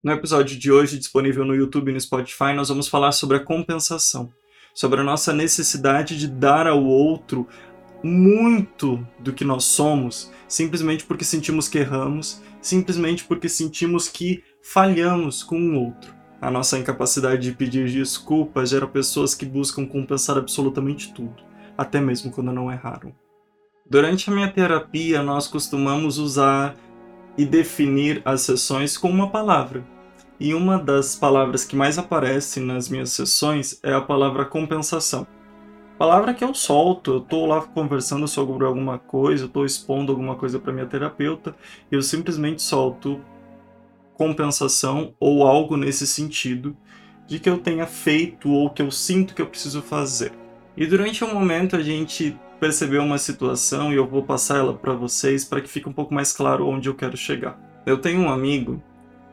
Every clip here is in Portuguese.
No episódio de hoje, disponível no YouTube e no Spotify, nós vamos falar sobre a compensação, sobre a nossa necessidade de dar ao outro muito do que nós somos, simplesmente porque sentimos que erramos, simplesmente porque sentimos que falhamos com o outro. A nossa incapacidade de pedir desculpas gera pessoas que buscam compensar absolutamente tudo, até mesmo quando não erraram. Durante a minha terapia, nós costumamos usar e definir as sessões com uma palavra. E uma das palavras que mais aparece nas minhas sessões é a palavra compensação. Palavra que eu solto, eu estou lá conversando sobre alguma coisa, estou expondo alguma coisa para minha terapeuta, e eu simplesmente solto compensação ou algo nesse sentido de que eu tenha feito ou que eu sinto que eu preciso fazer. E durante um momento a gente percebeu uma situação e eu vou passar ela para vocês para que fique um pouco mais claro onde eu quero chegar. Eu tenho um amigo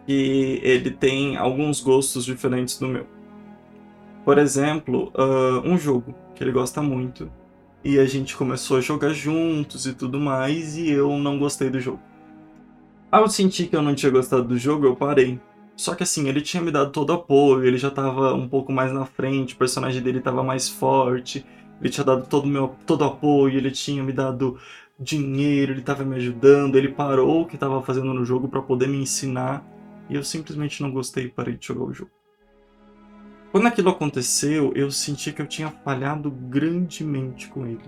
que ele tem alguns gostos diferentes do meu. Por exemplo, uh, um jogo que ele gosta muito e a gente começou a jogar juntos e tudo mais e eu não gostei do jogo. Ao sentir que eu não tinha gostado do jogo, eu parei. Só que assim, ele tinha me dado todo apoio, ele já tava um pouco mais na frente, o personagem dele tava mais forte, ele tinha dado todo meu todo apoio, ele tinha me dado dinheiro, ele tava me ajudando, ele parou o que tava fazendo no jogo para poder me ensinar, e eu simplesmente não gostei e parei de jogar o jogo. Quando aquilo aconteceu, eu senti que eu tinha falhado grandemente com ele.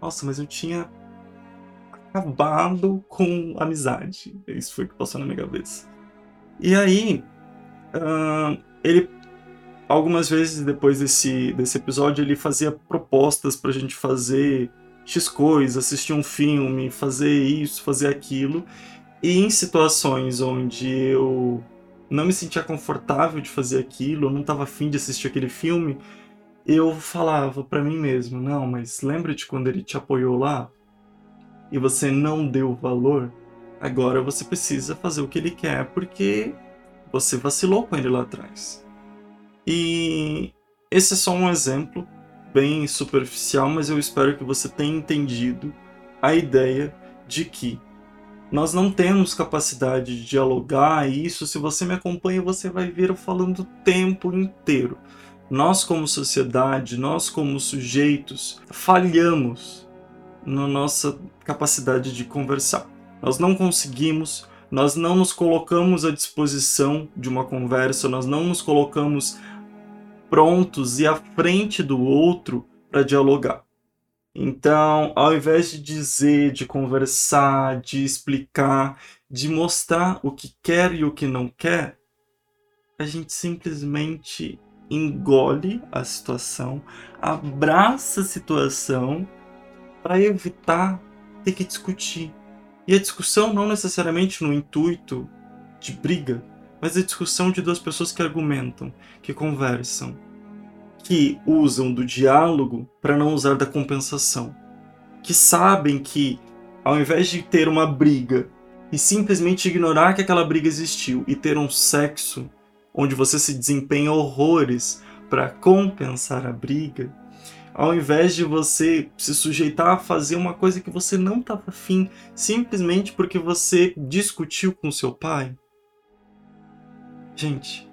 Nossa, mas eu tinha acabado com amizade. Isso foi o que passou na minha cabeça. E aí, uh, ele algumas vezes depois desse, desse episódio ele fazia propostas pra gente fazer X coisas, assistir um filme, fazer isso, fazer aquilo. E em situações onde eu não me sentia confortável de fazer aquilo, eu não estava afim de assistir aquele filme, eu falava para mim mesmo, não, mas lembra de quando ele te apoiou lá? e você não deu valor, agora você precisa fazer o que ele quer porque você vacilou com ele lá atrás. E esse é só um exemplo bem superficial, mas eu espero que você tenha entendido a ideia de que nós não temos capacidade de dialogar, isso, se você me acompanha, você vai ver eu falando o tempo inteiro. Nós, como sociedade, nós, como sujeitos, falhamos na nossa capacidade de conversar. Nós não conseguimos, nós não nos colocamos à disposição de uma conversa, nós não nos colocamos prontos e à frente do outro para dialogar. Então, ao invés de dizer, de conversar, de explicar, de mostrar o que quer e o que não quer, a gente simplesmente engole a situação, abraça a situação para evitar ter que discutir. E a discussão não necessariamente no intuito de briga, mas a discussão de duas pessoas que argumentam, que conversam, que usam do diálogo para não usar da compensação, que sabem que ao invés de ter uma briga e simplesmente ignorar que aquela briga existiu e ter um sexo onde você se desempenha horrores para compensar a briga, ao invés de você se sujeitar a fazer uma coisa que você não estava afim, simplesmente porque você discutiu com seu pai. Gente,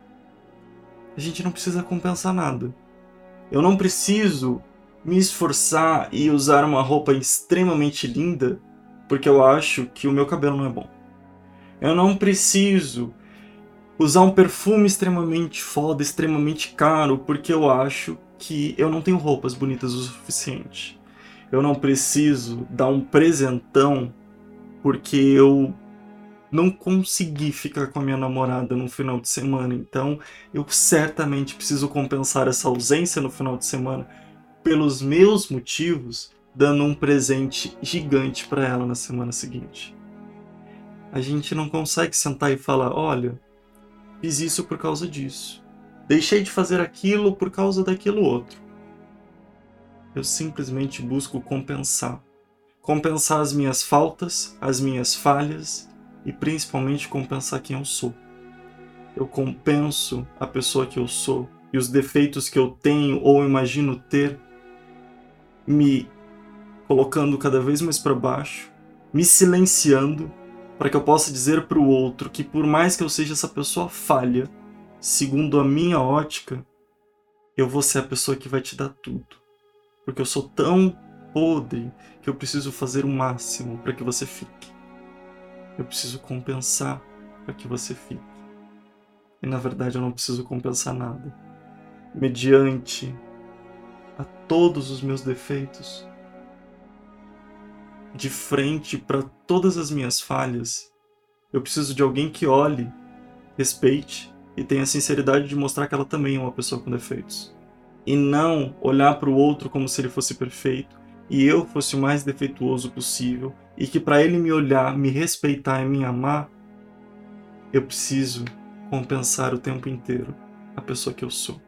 a gente não precisa compensar nada. Eu não preciso me esforçar e usar uma roupa extremamente linda porque eu acho que o meu cabelo não é bom. Eu não preciso usar um perfume extremamente foda, extremamente caro, porque eu acho que eu não tenho roupas bonitas o suficiente. Eu não preciso dar um presentão porque eu não consegui ficar com a minha namorada no final de semana. Então, eu certamente preciso compensar essa ausência no final de semana pelos meus motivos, dando um presente gigante para ela na semana seguinte. A gente não consegue sentar e falar: olha, fiz isso por causa disso. Deixei de fazer aquilo por causa daquilo outro. Eu simplesmente busco compensar. Compensar as minhas faltas, as minhas falhas e principalmente compensar quem eu sou. Eu compenso a pessoa que eu sou e os defeitos que eu tenho ou imagino ter, me colocando cada vez mais para baixo, me silenciando para que eu possa dizer para o outro que por mais que eu seja essa pessoa falha, segundo a minha ótica, eu vou ser a pessoa que vai te dar tudo. Porque eu sou tão podre que eu preciso fazer o máximo para que você fique. Eu preciso compensar para que você fique. E na verdade eu não preciso compensar nada. Mediante a todos os meus defeitos, de frente para todas as minhas falhas, eu preciso de alguém que olhe, respeite e tenha a sinceridade de mostrar que ela também é uma pessoa com defeitos. E não olhar para o outro como se ele fosse perfeito e eu fosse o mais defeituoso possível e que para ele me olhar, me respeitar e me amar, eu preciso compensar o tempo inteiro a pessoa que eu sou.